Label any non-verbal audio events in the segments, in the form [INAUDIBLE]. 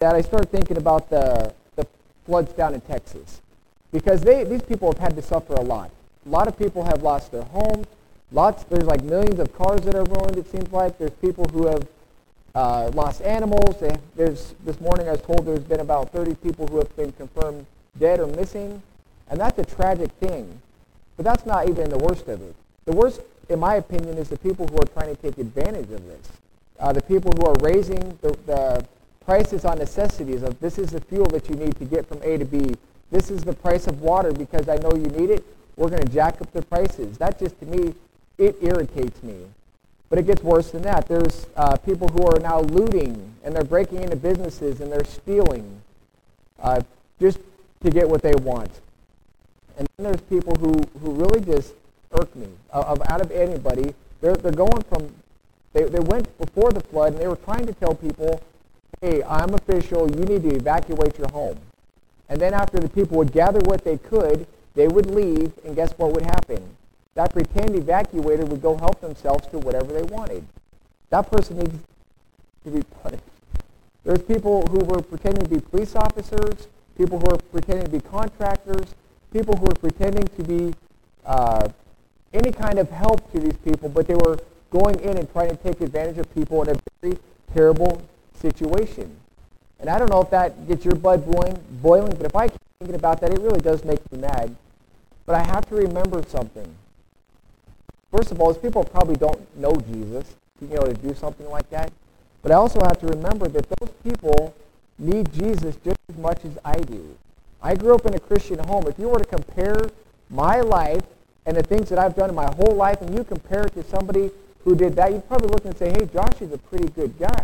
that, I started thinking about the, the floods down in Texas. Because they, these people have had to suffer a lot. A lot of people have lost their homes. Lots, there's like millions of cars that are ruined, it seems like. There's people who have uh, lost animals. They, there's, this morning I was told there's been about 30 people who have been confirmed dead or missing. And that's a tragic thing. But that's not even the worst of it. The worst, in my opinion, is the people who are trying to take advantage of this. Uh, the people who are raising the, the prices on necessities of this is the fuel that you need to get from A to B. This is the price of water because I know you need it. We're going to jack up the prices. That just, to me, it irritates me. But it gets worse than that. There's uh, people who are now looting and they're breaking into businesses and they're stealing uh, just to get what they want. And then there's people who, who really just irk me. Of, out of anybody, they're, they're going from, they, they went before the flood and they were trying to tell people, hey, I'm official, you need to evacuate your home. And then after the people would gather what they could, they would leave, and guess what would happen? That pretend evacuator would go help themselves to whatever they wanted. That person needs to be punished. There's people who were pretending to be police officers, people who were pretending to be contractors, people who were pretending to be uh, any kind of help to these people, but they were going in and trying to take advantage of people in a very terrible situation. And I don't know if that gets your blood boiling, boiling, but if I keep thinking about that, it really does make me mad. But I have to remember something. First of all, these people probably don't know Jesus, you know, to do something like that. But I also have to remember that those people need Jesus just as much as I do. I grew up in a Christian home. If you were to compare my life and the things that I've done in my whole life, and you compare it to somebody who did that, you'd probably look and say, hey, Josh is a pretty good guy.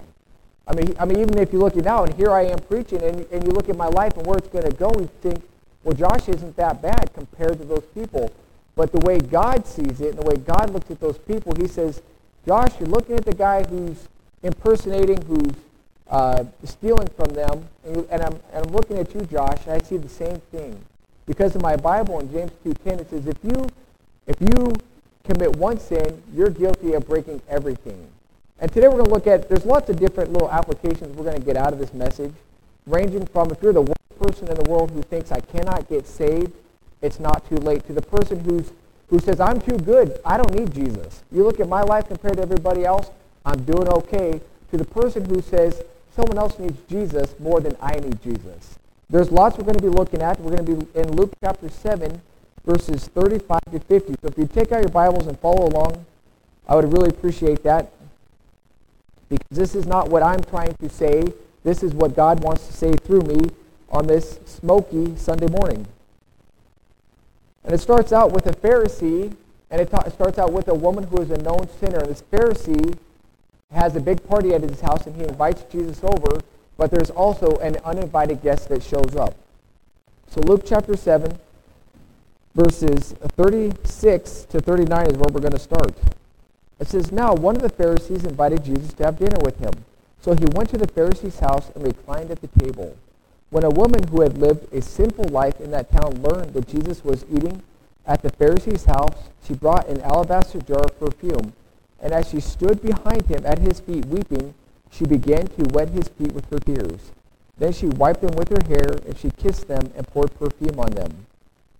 I mean, I mean, even if you look at now, and here I am preaching, and, and you look at my life and where it's going to go, you think, well, Josh isn't that bad compared to those people. But the way God sees it, and the way God looks at those people, he says, Josh, you're looking at the guy who's impersonating, who's uh, stealing from them, and, you, and, I'm, and I'm looking at you, Josh, and I see the same thing. Because in my Bible, in James 2.10, it says, if you, if you commit one sin, you're guilty of breaking everything. And today we're going to look at, there's lots of different little applications we're going to get out of this message, ranging from if you're the worst person in the world who thinks I cannot get saved, it's not too late, to the person who's, who says, I'm too good, I don't need Jesus. You look at my life compared to everybody else, I'm doing okay, to the person who says, someone else needs Jesus more than I need Jesus. There's lots we're going to be looking at. We're going to be in Luke chapter 7, verses 35 to 50. So if you take out your Bibles and follow along, I would really appreciate that because this is not what I'm trying to say. This is what God wants to say through me on this smoky Sunday morning. And it starts out with a Pharisee, and it, ta- it starts out with a woman who is a known sinner. And this Pharisee has a big party at his house, and he invites Jesus over, but there's also an uninvited guest that shows up. So Luke chapter 7, verses 36 to 39 is where we're going to start. It says, Now one of the Pharisees invited Jesus to have dinner with him. So he went to the Pharisee's house and reclined at the table. When a woman who had lived a sinful life in that town learned that Jesus was eating at the Pharisee's house, she brought an alabaster jar of perfume. And as she stood behind him at his feet weeping, she began to wet his feet with her tears. Then she wiped them with her hair, and she kissed them and poured perfume on them.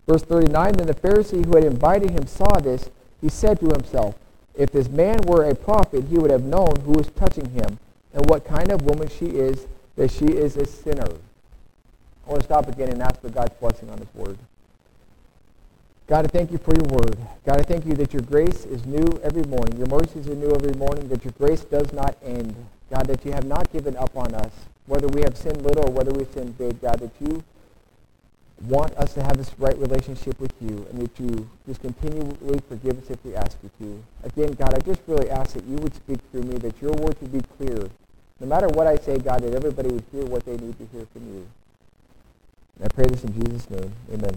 Verse 39 Then the Pharisee who had invited him saw this. He said to himself, if this man were a prophet, he would have known who is touching him and what kind of woman she is, that she is a sinner. I want to stop again and ask for God's blessing on this word. God, I thank you for your word. God, I thank you that your grace is new every morning. Your mercies are new every morning, that your grace does not end. God, that you have not given up on us, whether we have sinned little or whether we sin big. God, that you want us to have this right relationship with you and that you just continually forgive us if we ask you to. Again, God, I just really ask that you would speak through me, that your word would be clear. No matter what I say, God, that everybody would hear what they need to hear from you. And I pray this in Jesus' name. Amen.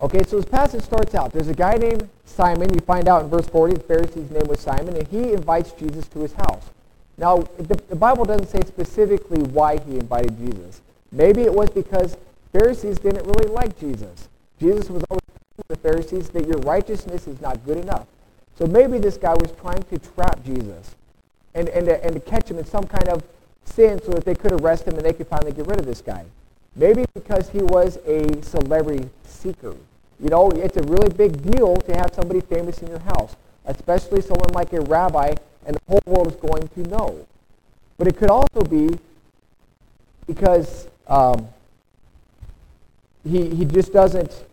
Okay, so this passage starts out. There's a guy named Simon. You find out in verse 40, the Pharisee's name was Simon, and he invites Jesus to his house. Now, the, the Bible doesn't say specifically why he invited Jesus. Maybe it was because Pharisees didn't really like Jesus. Jesus was always telling the Pharisees that your righteousness is not good enough. So maybe this guy was trying to trap Jesus and, and, to, and to catch him in some kind of sin so that they could arrest him and they could finally get rid of this guy. Maybe because he was a celebrity seeker. You know, it's a really big deal to have somebody famous in your house, especially someone like a rabbi, and the whole world is going to know. But it could also be because um, he, he just doesn't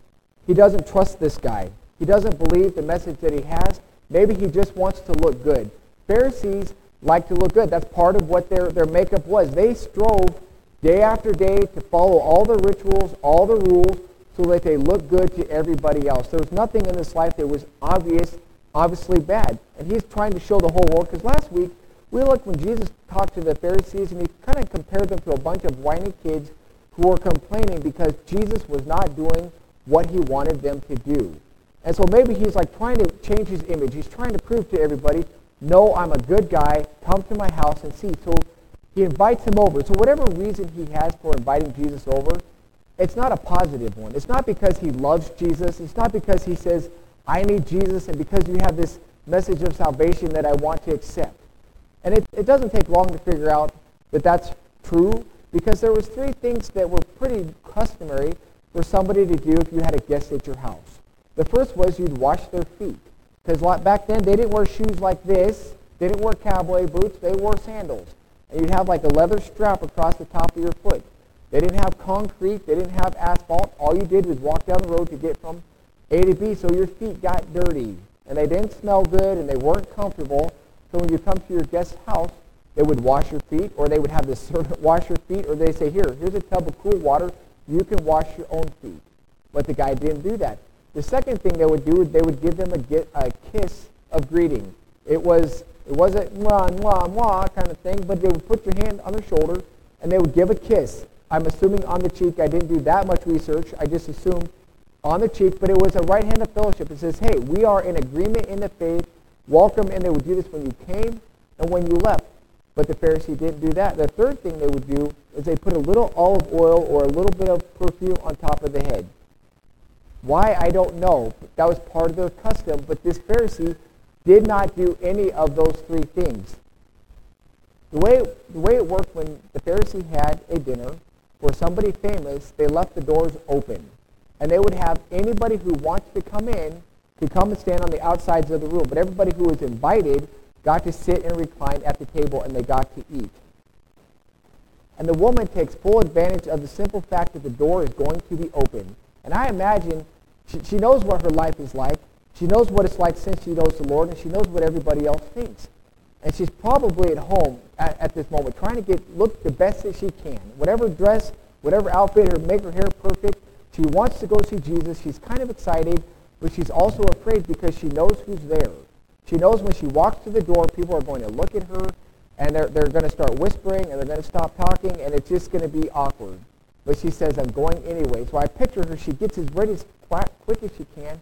he doesn't trust this guy. He doesn't believe the message that he has. Maybe he just wants to look good. Pharisees like to look good. That's part of what their, their makeup was. They strove day after day to follow all the rituals, all the rules, so that they look good to everybody else. There was nothing in this life that was obvious, obviously bad. And he's trying to show the whole world. Because last week, we looked when Jesus talked to the Pharisees, and he kind of compared them to a bunch of whiny kids who were complaining because Jesus was not doing what he wanted them to do. And so maybe he's like trying to change his image. He's trying to prove to everybody, no, I'm a good guy. Come to my house and see. So he invites him over. So whatever reason he has for inviting Jesus over, it's not a positive one. It's not because he loves Jesus. It's not because he says, I need Jesus, and because you have this message of salvation that I want to accept. And it, it doesn't take long to figure out that that's true because there was three things that were pretty customary for somebody to do if you had a guest at your house. The first was you'd wash their feet. Because back then, they didn't wear shoes like this. They didn't wear cowboy boots. They wore sandals. And you'd have like a leather strap across the top of your foot. They didn't have concrete. They didn't have asphalt. All you did was walk down the road to get from A to B. So your feet got dirty. And they didn't smell good and they weren't comfortable. So when you come to your guest's house, they would wash your feet or they would have the [LAUGHS] servant wash your feet or they say, here, here's a tub of cool water. You can wash your own feet. But the guy didn't do that. The second thing they would do, they would give them a, get, a kiss of greeting. It was it wasn't mwah, mwah, mwah kind of thing, but they would put your hand on their shoulder and they would give a kiss. I'm assuming on the cheek. I didn't do that much research. I just assumed on the cheek, but it was a right hand of fellowship. It says, hey, we are in agreement in the faith. Welcome. And they would do this when you came and when you left. But the Pharisee didn't do that. The third thing they would do is they put a little olive oil or a little bit of perfume on top of the head. Why, I don't know. That was part of their custom, but this Pharisee did not do any of those three things. The way, the way it worked when the Pharisee had a dinner for somebody famous, they left the doors open. And they would have anybody who wants to come in to come and stand on the outsides of the room. But everybody who was invited got to sit and recline at the table and they got to eat. And the woman takes full advantage of the simple fact that the door is going to be open. And I imagine she, she knows what her life is like. She knows what it's like since she knows the Lord, and she knows what everybody else thinks. And she's probably at home at, at this moment trying to get look the best that she can. Whatever dress, whatever outfit, her make her hair perfect. She wants to go see Jesus. She's kind of excited, but she's also afraid because she knows who's there. She knows when she walks through the door, people are going to look at her, and they're, they're going to start whispering, and they're going to stop talking, and it's just going to be awkward. But she says, I'm going anyway. So I picture her. She gets as ready as quick as she can,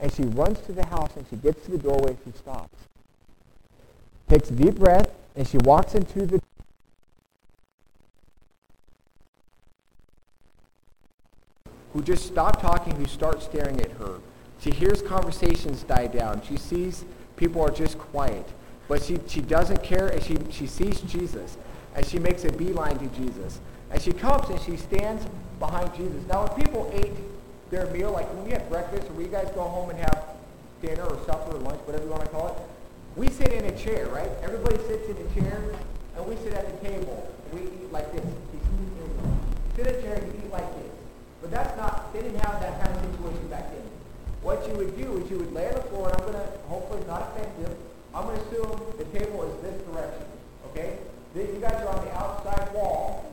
and she runs to the house, and she gets to the doorway, and she stops. Takes a deep breath, and she walks into the who just stop talking, who start staring at her. She hears conversations die down. She sees people are just quiet. But she, she doesn't care, and she, she sees Jesus, and she makes a beeline to Jesus. And she comes and she stands behind Jesus. Now, when people ate their meal, like when we have breakfast, or we guys go home and have dinner or supper or lunch, whatever you want to call it, we sit in a chair, right? Everybody sits in a chair, and we sit at the table. We eat like this. Sit in a chair and eat like this. But that's not, they didn't have that kind of situation. What you would do is you would lay on the floor, and I'm going to, hopefully not offensive, I'm going to assume the table is this direction, okay? Then You guys are on the outside wall.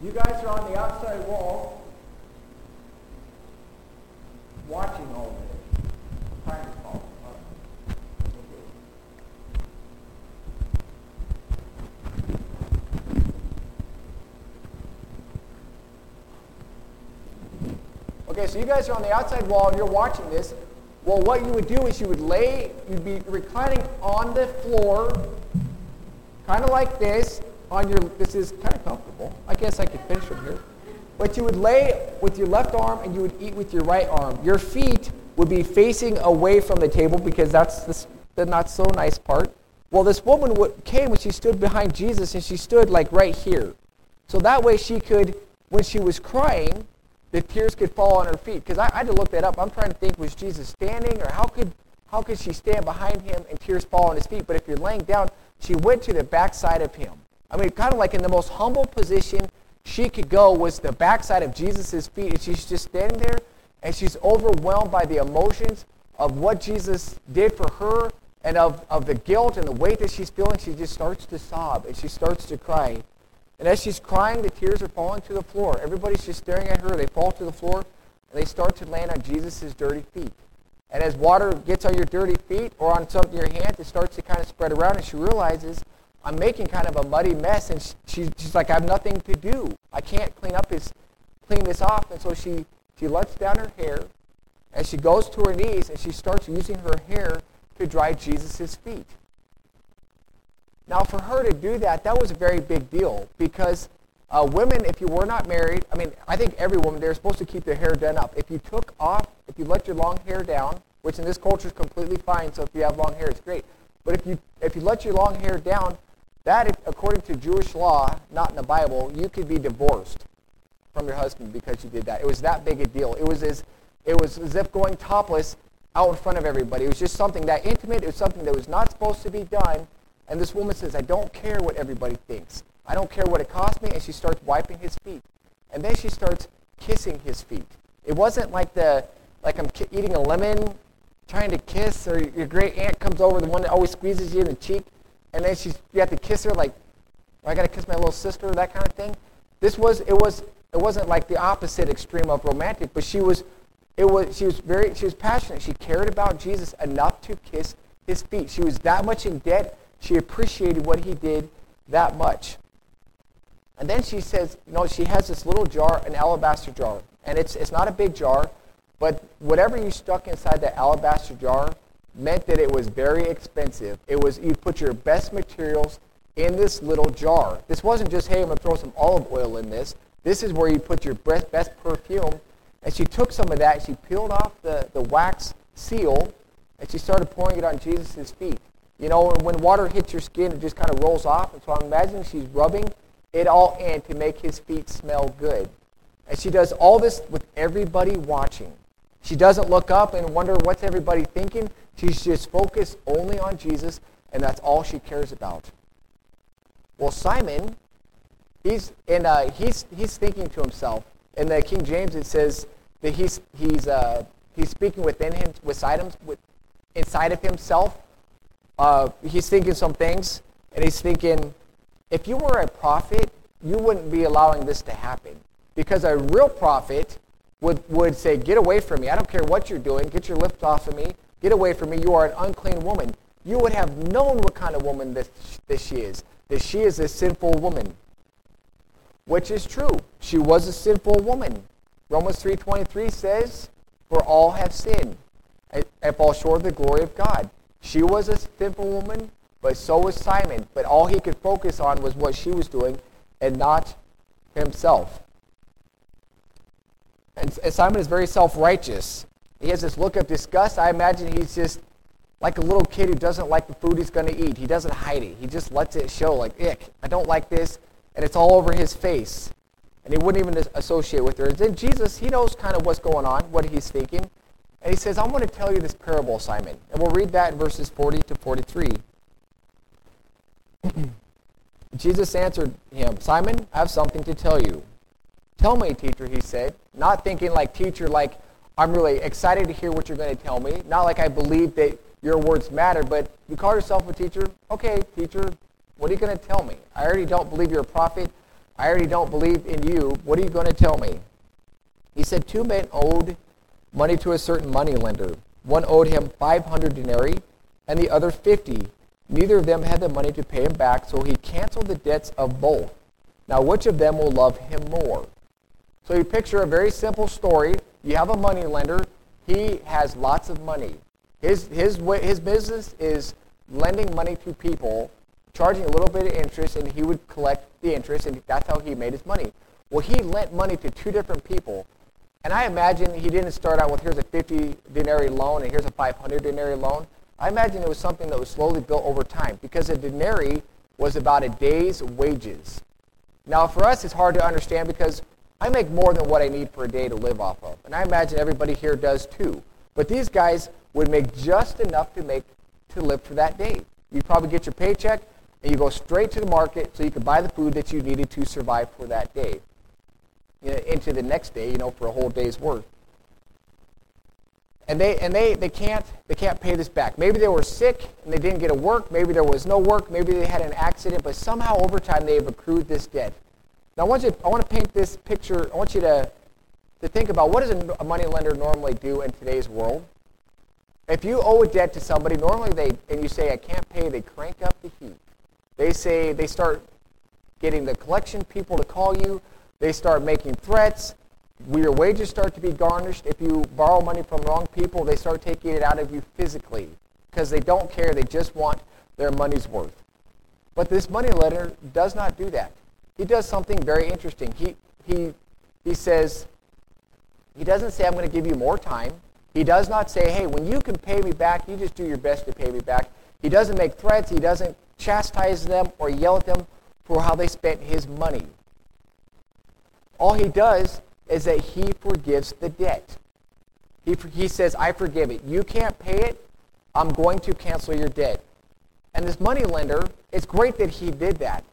You guys are on the outside wall watching all this. Time. Okay, so you guys are on the outside wall and you're watching this. Well, what you would do is you would lay, you'd be reclining on the floor, kind of like this, on your, this is kind of comfortable. I guess I could finish from here. But you would lay with your left arm and you would eat with your right arm. Your feet would be facing away from the table because that's the, the not so nice part. Well, this woman came and she stood behind Jesus and she stood like right here. So that way she could, when she was crying, the tears could fall on her feet. Because I, I, had to look that up. I'm trying to think, was Jesus standing or how could, how could she stand behind him and tears fall on his feet? But if you're laying down, she went to the backside of him. I mean, kind of like in the most humble position she could go was the backside of Jesus' feet. And she's just standing there and she's overwhelmed by the emotions of what Jesus did for her and of, of the guilt and the weight that she's feeling. She just starts to sob and she starts to cry. And as she's crying, the tears are falling to the floor. Everybody's just staring at her. They fall to the floor and they start to land on Jesus' dirty feet. And as water gets on your dirty feet or on something in your hands, it starts to kind of spread around, and she realizes I'm making kind of a muddy mess, and she, she's like, I have nothing to do. I can't clean up this, clean this off, and so she she lets down her hair, and she goes to her knees, and she starts using her hair to dry Jesus' feet. Now, for her to do that, that was a very big deal because uh, women, if you were not married, I mean, I think every woman, they're supposed to keep their hair done up. If you took off, if you let your long hair down, which in this culture is completely fine, so if you have long hair, it's great. But if you, if you let your long hair down, that, according to Jewish law, not in the Bible, you could be divorced from your husband because you did that. It was that big a deal. It was as, it was as if going topless out in front of everybody. It was just something that intimate. It was something that was not supposed to be done. And this woman says, I don't care what everybody thinks. I don't care what it costs me. And she starts wiping his feet. And then she starts kissing his feet. It wasn't like the like I'm eating a lemon, trying to kiss, or your great aunt comes over, the one that always squeezes you in the cheek, and then she's you have to kiss her like I got to kiss my little sister, that kind of thing. This was it was it wasn't like the opposite extreme of romantic, but she was it was she was very she was passionate. She cared about Jesus enough to kiss his feet. She was that much in debt. She appreciated what he did that much. And then she says, you know, she has this little jar, an alabaster jar. And it's, it's not a big jar, but whatever you stuck inside that alabaster jar meant that it was very expensive. It was, you put your best materials in this little jar. This wasn't just, hey, I'm going to throw some olive oil in this. This is where you put your best, best perfume. And she took some of that, she peeled off the, the wax seal, and she started pouring it on Jesus' feet. You know, when water hits your skin, it just kind of rolls off. And so I'm imagining she's rubbing it all in to make his feet smell good. And she does all this with everybody watching. She doesn't look up and wonder what's everybody thinking. She's just focused only on Jesus, and that's all she cares about. Well, Simon, he's and uh, he's he's thinking to himself. In the King James, it says that he's he's uh, he's speaking within him, with items, with, inside of himself. Uh, he's thinking some things, and he's thinking, if you were a prophet, you wouldn't be allowing this to happen, because a real prophet would would say, "Get away from me! I don't care what you're doing. Get your lips off of me! Get away from me! You are an unclean woman." You would have known what kind of woman this, this she is. That she is a sinful woman which is true. She was a sinful woman. Romans 3.23 says, For all have sinned and fall short of the glory of God. She was a simple woman, but so was Simon. But all he could focus on was what she was doing and not himself. And, Simon is very self-righteous. He has this look of disgust. I imagine he's just like a little kid who doesn't like the food he's going to eat. He doesn't hide it. He just lets it show, like, ick, I don't like this and it's all over his face. And he wouldn't even associate with her. And then Jesus, he knows kind of what's going on, what he's thinking. And he says, I'm going to tell you this parable, Simon. And we'll read that in verses 40 to 43. [CLEARS THROAT] Jesus answered him, Simon, I have something to tell you. Tell me, teacher, he said. Not thinking like teacher, like I'm really excited to hear what you're going to tell me. Not like I believe that your words matter, but you call yourself a teacher. Okay, teacher, what are you going to tell me? I already don't believe you're a prophet. I already don't believe in you. What are you going to tell me? He said, Two men owed money to a certain moneylender. One owed him 500 denarii and the other 50. Neither of them had the money to pay him back, so he canceled the debts of both. Now, which of them will love him more? So you picture a very simple story. You have a moneylender. He has lots of money. His, his, his business is lending money to people charging a little bit of interest, and he would collect the interest, and that's how he made his money. Well, he lent money to two different people, and I imagine he didn't start out with here's a 50 denarii loan and here's a 500 denarii loan. I imagine it was something that was slowly built over time because a denarii was about a day's wages. Now, for us, it's hard to understand because I make more than what I need for a day to live off of. And I imagine everybody here does too. But these guys would make just enough to make to live for that day. You probably get your paycheck and you go straight to the market so you can buy the food that you needed to survive for that day. The next day, you know, for a whole day's worth. And they and they, they can't they can't pay this back. Maybe they were sick and they didn't get to work, maybe there was no work, maybe they had an accident, but somehow over time they have accrued this debt. Now I want you I want to paint this picture, I want you to to think about what does a money lender normally do in today's world? If you owe a debt to somebody, normally they, and you say, I can't pay, they crank up the heat. They say, they start getting the collection people to call you. They start making threats. Your wages start to be garnished. If you borrow money from wrong people, they start taking it out of you physically because they don't care. They just want their money's worth. But this money lender does not do that. He does something very interesting. He, he, he says, he doesn't say, I'm going to give you more time. He does not say, hey, when you can pay me back, you just do your best to pay me back. He doesn't make threats. He doesn't chastise them or yell at them for how they spent his money. All he does is that he forgives the debt. He, he says, I forgive it. You can't pay it. I'm going to cancel your debt. And this money lender, it's great that he did that.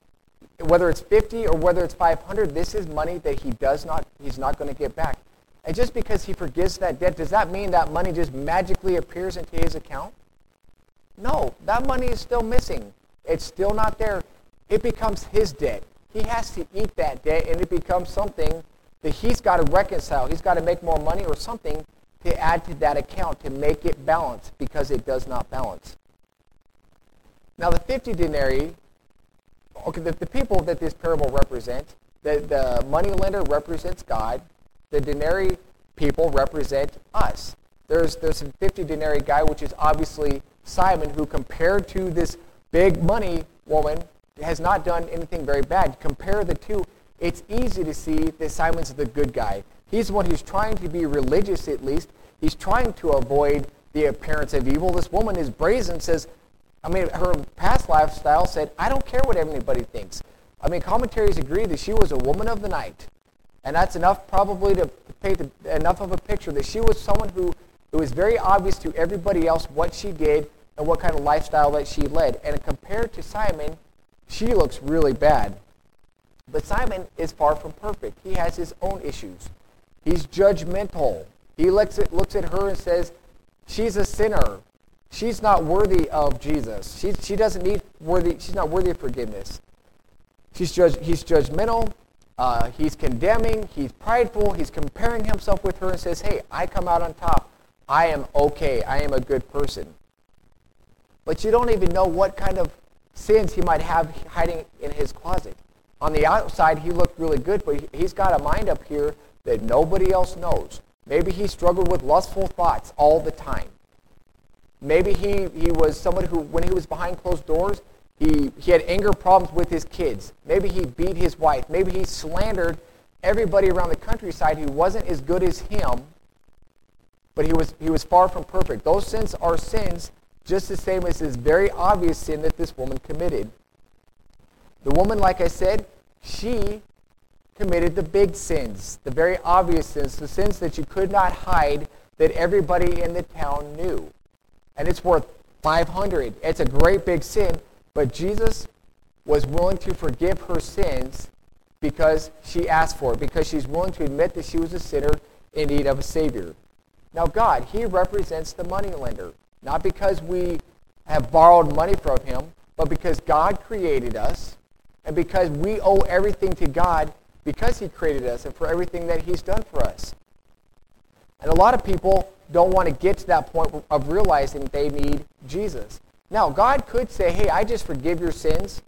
Whether it's 50 or whether it's 500, this is money that he does not, he's not going to get back. And just because he forgives that debt, does that mean that money just magically appears into his account? No, that money is still missing. It's still not there. It becomes his debt. He has to eat that debt, and it becomes something that he's got to reconcile. He's got to make more money or something to add to that account to make it balance because it does not balance. Now, the 50 denarii, okay, the, the people that this parable represents, the, the money lender represents God, the denarii people represent us. There's, there's a 50 denarii guy, which is obviously Simon, who compared to this big money woman has not done anything very bad. Compare the two, it's easy to see that Simon's the good guy. He's the one who's trying to be religious at least. He's trying to avoid the appearance of evil. This woman is brazen, says, I mean, her past lifestyle said, I don't care what anybody thinks. I mean, commentaries agree that she was a woman of the night. And that's enough probably to paint enough of a picture that she was someone who it was very obvious to everybody else what she did and what kind of lifestyle that she led. And compared to Simon, she looks really bad. But Simon is far from perfect. He has his own issues. He's judgmental. He looks at, looks at her and says, she's a sinner. She's not worthy of Jesus. She, she doesn't need worthy, she's not worthy of forgiveness. She's judge, he's judgmental. Uh, he's condemning, he's prideful, he's comparing himself with her and says, Hey, I come out on top. I am okay. I am a good person. But you don't even know what kind of sins he might have hiding in his closet. On the outside, he looked really good, but he's got a mind up here that nobody else knows. Maybe he struggled with lustful thoughts all the time. Maybe he, he was someone who, when he was behind closed doors, he, he had anger problems with his kids. Maybe he beat his wife. Maybe he slandered everybody around the countryside who wasn't as good as him, but he was, he was far from perfect. Those sins are sins just the same as this very obvious sin that this woman committed. The woman, like I said, she committed the big sins, the very obvious sins, the sins that you could not hide that everybody in the town knew. And it's worth 500. It's a great big sin, but Jesus was willing to forgive her sins because she asked for it, because she's willing to admit that she was a sinner in need of a Savior. Now, God, He represents the moneylender, not because we have borrowed money from Him, but because God created us, and because we owe everything to God because He created us and for everything that He's done for us. And a lot of people don't want to get to that point of realizing they need Jesus. Now, God could say, hey, I just forgive your sins.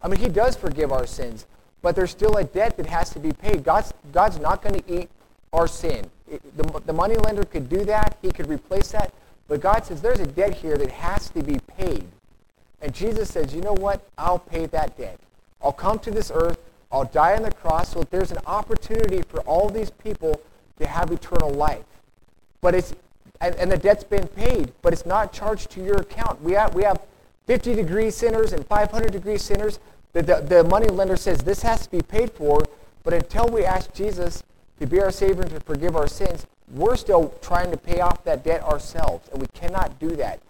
I mean, He does forgive our sins, but there's still a debt that has to be paid. God's, God's not going to eat our sin. It, the, the money lender could do that, He could replace that, but God says there's a debt here that has to be paid. And Jesus says, you know what? I'll pay that debt. I'll come to this earth. I'll die on the cross so that there's an opportunity for all these people to have eternal life. But it's and, and the debt's been paid, but it's not charged to your account. We have, we have 50 degree sinners and 500 degree sinners. The, the, the money lender says this has to be paid for, but until we ask Jesus to be our Savior and to forgive our sins, we're still trying to pay off that debt ourselves, and we cannot do that.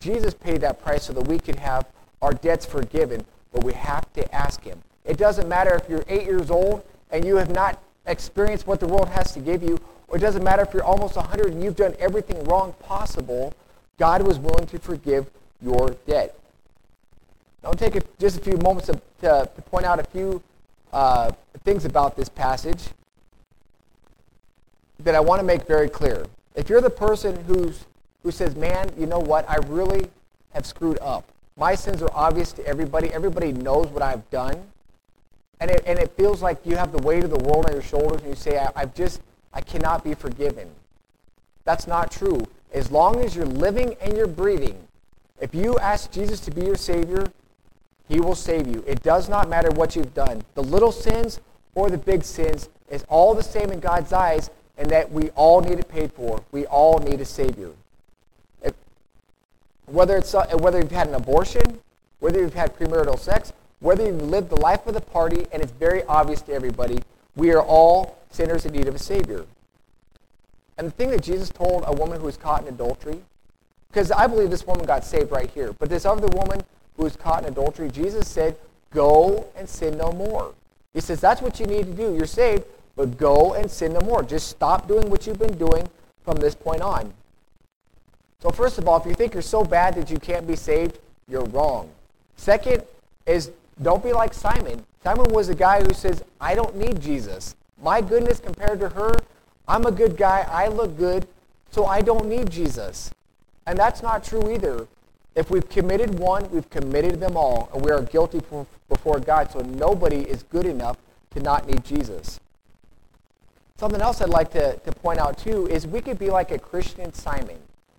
Jesus paid that price so that we could have our debts forgiven, but we have to ask Him. It doesn't matter if you're eight years old and you have not experienced what the world has to give you, or it doesn't matter if you're almost 100 and you've done everything wrong possible. God was willing to forgive your debt. I'll take a, just a few moments to, to, to point out a few uh, things about this passage that I want to make very clear. If you're the person who's, who says, man, you know what, I really have screwed up. My sins are obvious to everybody. Everybody knows what I've done. And it, and it feels like you have the weight of the world on your shoulders and you say, I, I've just, I cannot be forgiven. That's not true. As long as you're living and you're breathing, if you ask Jesus to be your Savior, He will save you. It does not matter what you've done. The little sins or the big sins is all the same in God's eyes, and that we all need it paid for. We all need a Savior. If, whether, it's, uh, whether you've had an abortion, whether you've had premarital sex, whether you've lived the life of the party, and it's very obvious to everybody, we are all sinners in need of a Savior. And the thing that Jesus told a woman who was caught in adultery, because I believe this woman got saved right here, but this other woman who was caught in adultery, Jesus said, Go and sin no more. He says, That's what you need to do. You're saved, but go and sin no more. Just stop doing what you've been doing from this point on. So, first of all, if you think you're so bad that you can't be saved, you're wrong. Second is don't be like Simon. Simon was a guy who says, I don't need Jesus. My goodness compared to her, I'm a good guy, I look good, so I don't need Jesus. And that's not true either. If we've committed one, we've committed them all, and we are guilty before God, so nobody is good enough to not need Jesus. Something else I'd like to, to point out too is we could be like a Christian Simon.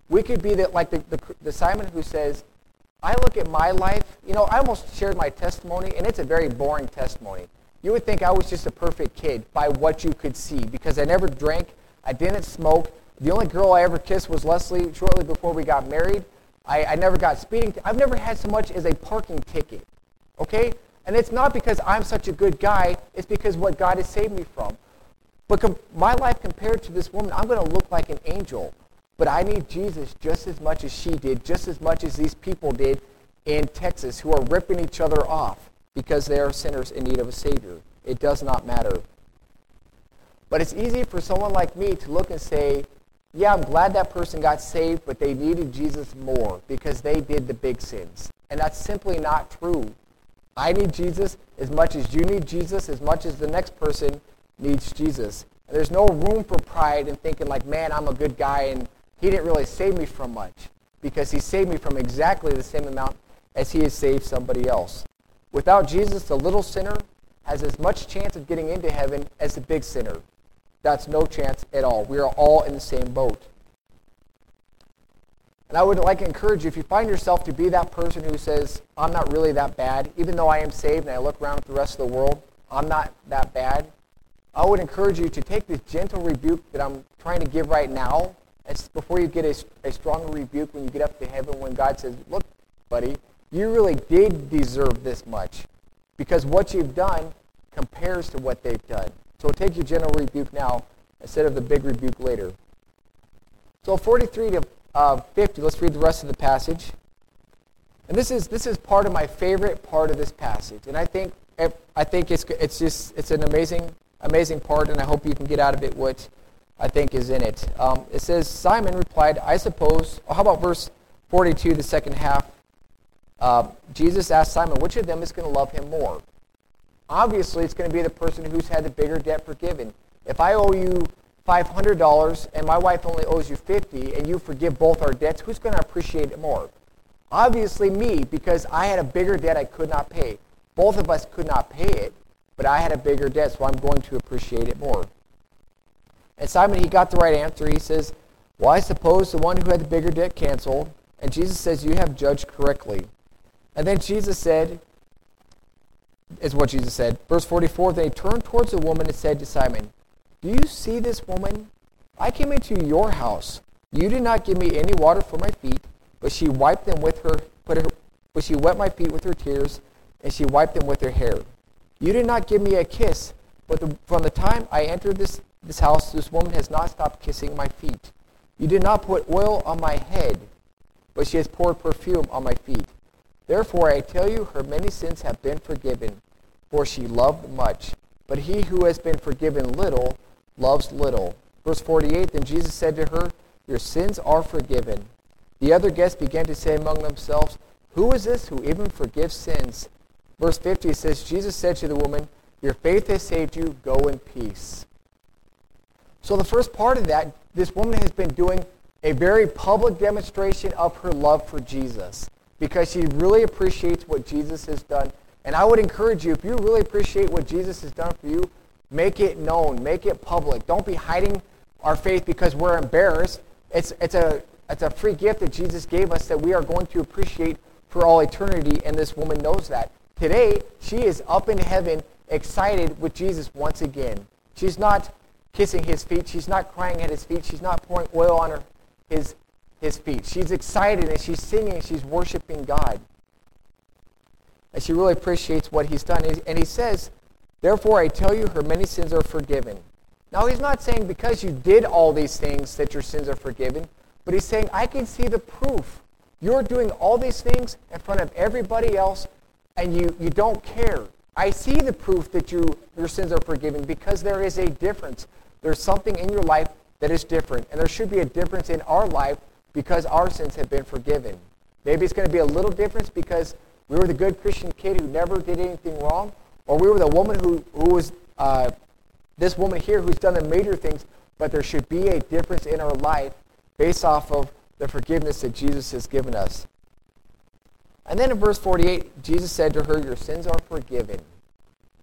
We could be the, like the, the, the Simon who says, I look at my life, you know, I almost shared my testimony, and it's a very boring testimony. You would think I was just a perfect kid by what you could see because I never drank, I didn't smoke. The only girl I ever kissed was Leslie shortly before we got married. I, I never got speeding. T- I've never had so much as a parking ticket. Okay? And it's not because I'm such a good guy, it's because what God has saved me from. But com- my life compared to this woman, I'm going to look like an angel. But I need Jesus just as much as she did, just as much as these people did in Texas who are ripping each other off because they are sinners in need of a Savior. It does not matter. But it's easy for someone like me to look and say, yeah, I'm glad that person got saved, but they needed Jesus more because they did the big sins. And that's simply not true. I need Jesus as much as you need Jesus, as much as the next person needs Jesus. And there's no room for pride in thinking like, man, I'm a good guy and he didn't really save me from much because he saved me from exactly the same amount as he has saved somebody else. Without Jesus, the little sinner has as much chance of getting into heaven as the big sinner. That's no chance at all. We are all in the same boat. And I would like to encourage you, if you find yourself to be that person who says, I'm not really that bad, even though I am saved and I look around at the rest of the world, I'm not that bad, I would encourage you to take this gentle rebuke that I'm trying to give right now as before you get a, a strong rebuke when you get up to heaven when God says, look, buddy, you really did deserve this much because what you've done compares to what they've done. So take your gentle rebuke now instead of the big rebuke later. So 43 to uh, 50, let's read the rest of the passage. And this is, this is part of my favorite part of this passage. And I think, I think it's, it's just it's an amazing amazing part, and I hope you can get out of it what I think is in it. Um, it says, Simon replied, I suppose, oh, how about verse 42, the second half? Uh, Jesus asked Simon, which of them is going to love him more? Obviously, it's going to be the person who's had the bigger debt forgiven. If I owe you $500 and my wife only owes you 50 and you forgive both our debts, who's going to appreciate it more? Obviously me, because I had a bigger debt I could not pay. Both of us could not pay it but I had a bigger debt, so I'm going to appreciate it more. And Simon, he got the right answer. He says, Well, I suppose the one who had the bigger debt canceled. And Jesus says, You have judged correctly. And then Jesus said, is what Jesus said. Verse 44 Then he turned towards the woman and said to Simon, Do you see this woman? I came into your house. You did not give me any water for my feet, but she wiped them with her, put her but she wet my feet with her tears, and she wiped them with her hair. You did not give me a kiss, but the, from the time I entered this, this house, this woman has not stopped kissing my feet. You did not put oil on my head, but she has poured perfume on my feet. Therefore, I tell you, her many sins have been forgiven, for she loved much. But he who has been forgiven little loves little. Verse 48 Then Jesus said to her, Your sins are forgiven. The other guests began to say among themselves, Who is this who even forgives sins? Verse 50 says, Jesus said to the woman, Your faith has saved you. Go in peace. So, the first part of that, this woman has been doing a very public demonstration of her love for Jesus because she really appreciates what Jesus has done. And I would encourage you, if you really appreciate what Jesus has done for you, make it known, make it public. Don't be hiding our faith because we're embarrassed. It's, it's, a, it's a free gift that Jesus gave us that we are going to appreciate for all eternity, and this woman knows that. Today, she is up in heaven, excited with Jesus once again. She's not kissing his feet. She's not crying at his feet. She's not pouring oil on her, his his feet. She's excited and she's singing she's worshiping God. And she really appreciates what he's done. And he says, Therefore, I tell you, her many sins are forgiven. Now, he's not saying because you did all these things that your sins are forgiven, but he's saying, I can see the proof. You're doing all these things in front of everybody else, and you, you don't care. I see the proof that you, your sins are forgiven because there is a difference. There's something in your life that is different, and there should be a difference in our life because our sins have been forgiven. Maybe it's going to be a little difference because we were the good Christian kid who never did anything wrong, or we were the woman who, who was uh, this woman here who's done the major things, but there should be a difference in our life based off of the forgiveness that Jesus has given us. And then in verse 48, Jesus said to her, Your sins are forgiven.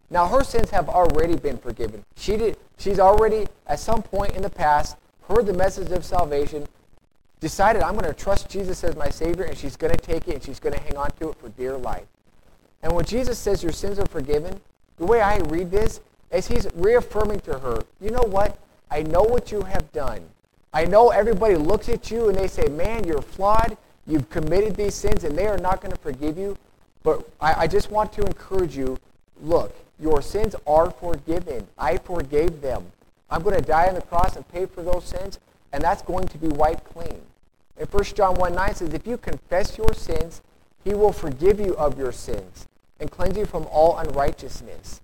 Now, her sins have already been forgiven. She did, she's already, at some point in the past, heard the message of salvation, decided I'm going to trust Jesus as my Savior, and she's going to take it and she's going to hang on to it for dear life. And when Jesus says your sins are forgiven, the way I read this is he's reaffirming to her, you know what? I know what you have done. I know everybody looks at you and they say, man, you're flawed. You've committed these sins and they are not going to forgive you. But I, I just want to encourage you, look, your sins are forgiven. I forgave them. I'm going to die on the cross and pay for those sins and that's going to be wiped clean. And 1 John 1 9 says, If you confess your sins, he will forgive you of your sins and cleanse you from all unrighteousness.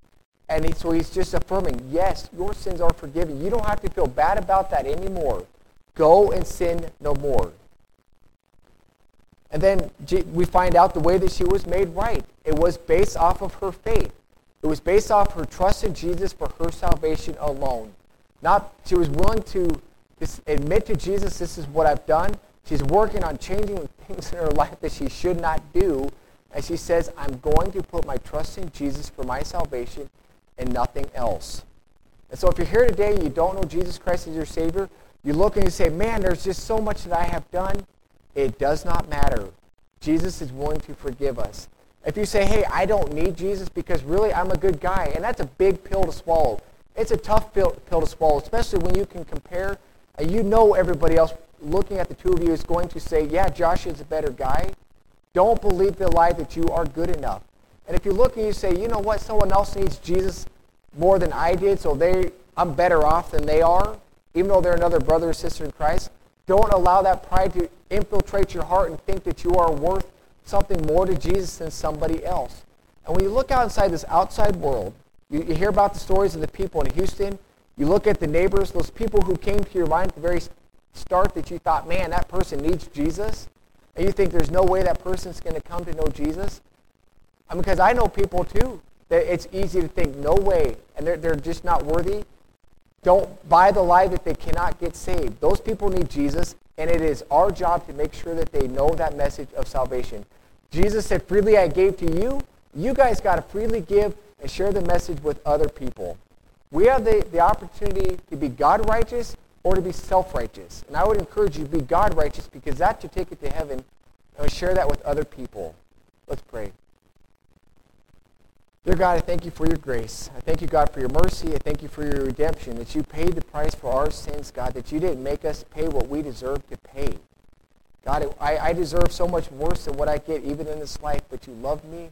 And he, so he's just affirming, yes, your sins are forgiven. You don't have to feel bad about that anymore. Go and sin no more. And then we find out the way that she was made right. It was based off of her faith. It was based off her trust in Jesus for her salvation alone. Not she was willing to admit to Jesus, this is what I've done. She's working on changing things in her life that she should not do. And she says, I'm going to put my trust in Jesus for my salvation and nothing else. And so if you're here today and you don't know Jesus Christ as your Savior, you look and you say, man, there's just so much that I have done. It does not matter. Jesus is willing to forgive us. If you say, hey, I don't need Jesus because really I'm a good guy, and that's a big pill to swallow. It's a tough pill, pill to swallow, especially when you can compare and you know everybody else looking at the two of you is going to say, yeah, Josh is a better guy. Don't believe the lie that you are good enough. And if you look and you say, you know what, someone else needs Jesus more than I did, so they, I'm better off than they are, even though they're another brother or sister in Christ, don't allow that pride to infiltrate your heart and think that you are worth something more to Jesus than somebody else. And when you look outside this outside world, you, you hear about the stories of the people in Houston you look at the neighbors, those people who came to your mind at the very start that you thought, man, that person needs Jesus, and you think there's no way that person's going to come to know Jesus. I mean, because I know people too that it's easy to think, no way, and they're, they're just not worthy. Don't buy the lie that they cannot get saved. Those people need Jesus, and it is our job to make sure that they know that message of salvation. Jesus said, freely I gave to you. You guys got to freely give and share the message with other people. We have the, the opportunity to be God righteous or to be self righteous. And I would encourage you to be God righteous because that should take it to heaven and share that with other people. Let's pray. Dear God, I thank you for your grace. I thank you, God, for your mercy. I thank you for your redemption, that you paid the price for our sins, God, that you didn't make us pay what we deserve to pay. God, I, I deserve so much worse than what I get even in this life, but you love me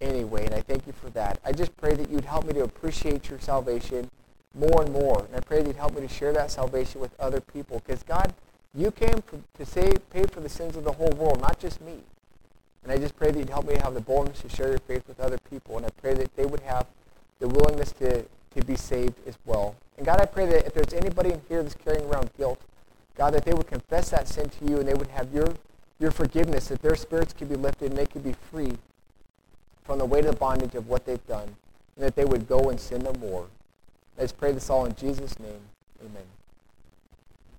anyway, and I thank you for that. I just pray that you'd help me to appreciate your salvation more and more. And I pray that you'd help me to share that salvation with other people. Because, God, you came for, to save, pay for the sins of the whole world, not just me. And I just pray that you'd help me have the boldness to share your faith with other people. And I pray that they would have the willingness to, to be saved as well. And God, I pray that if there's anybody in here that's carrying around guilt, God, that they would confess that sin to you and they would have your, your forgiveness, that their spirits could be lifted and they could be free from the weight of the bondage of what they've done, and that they would go and sin no more. Let's pray this all in Jesus' name. Amen.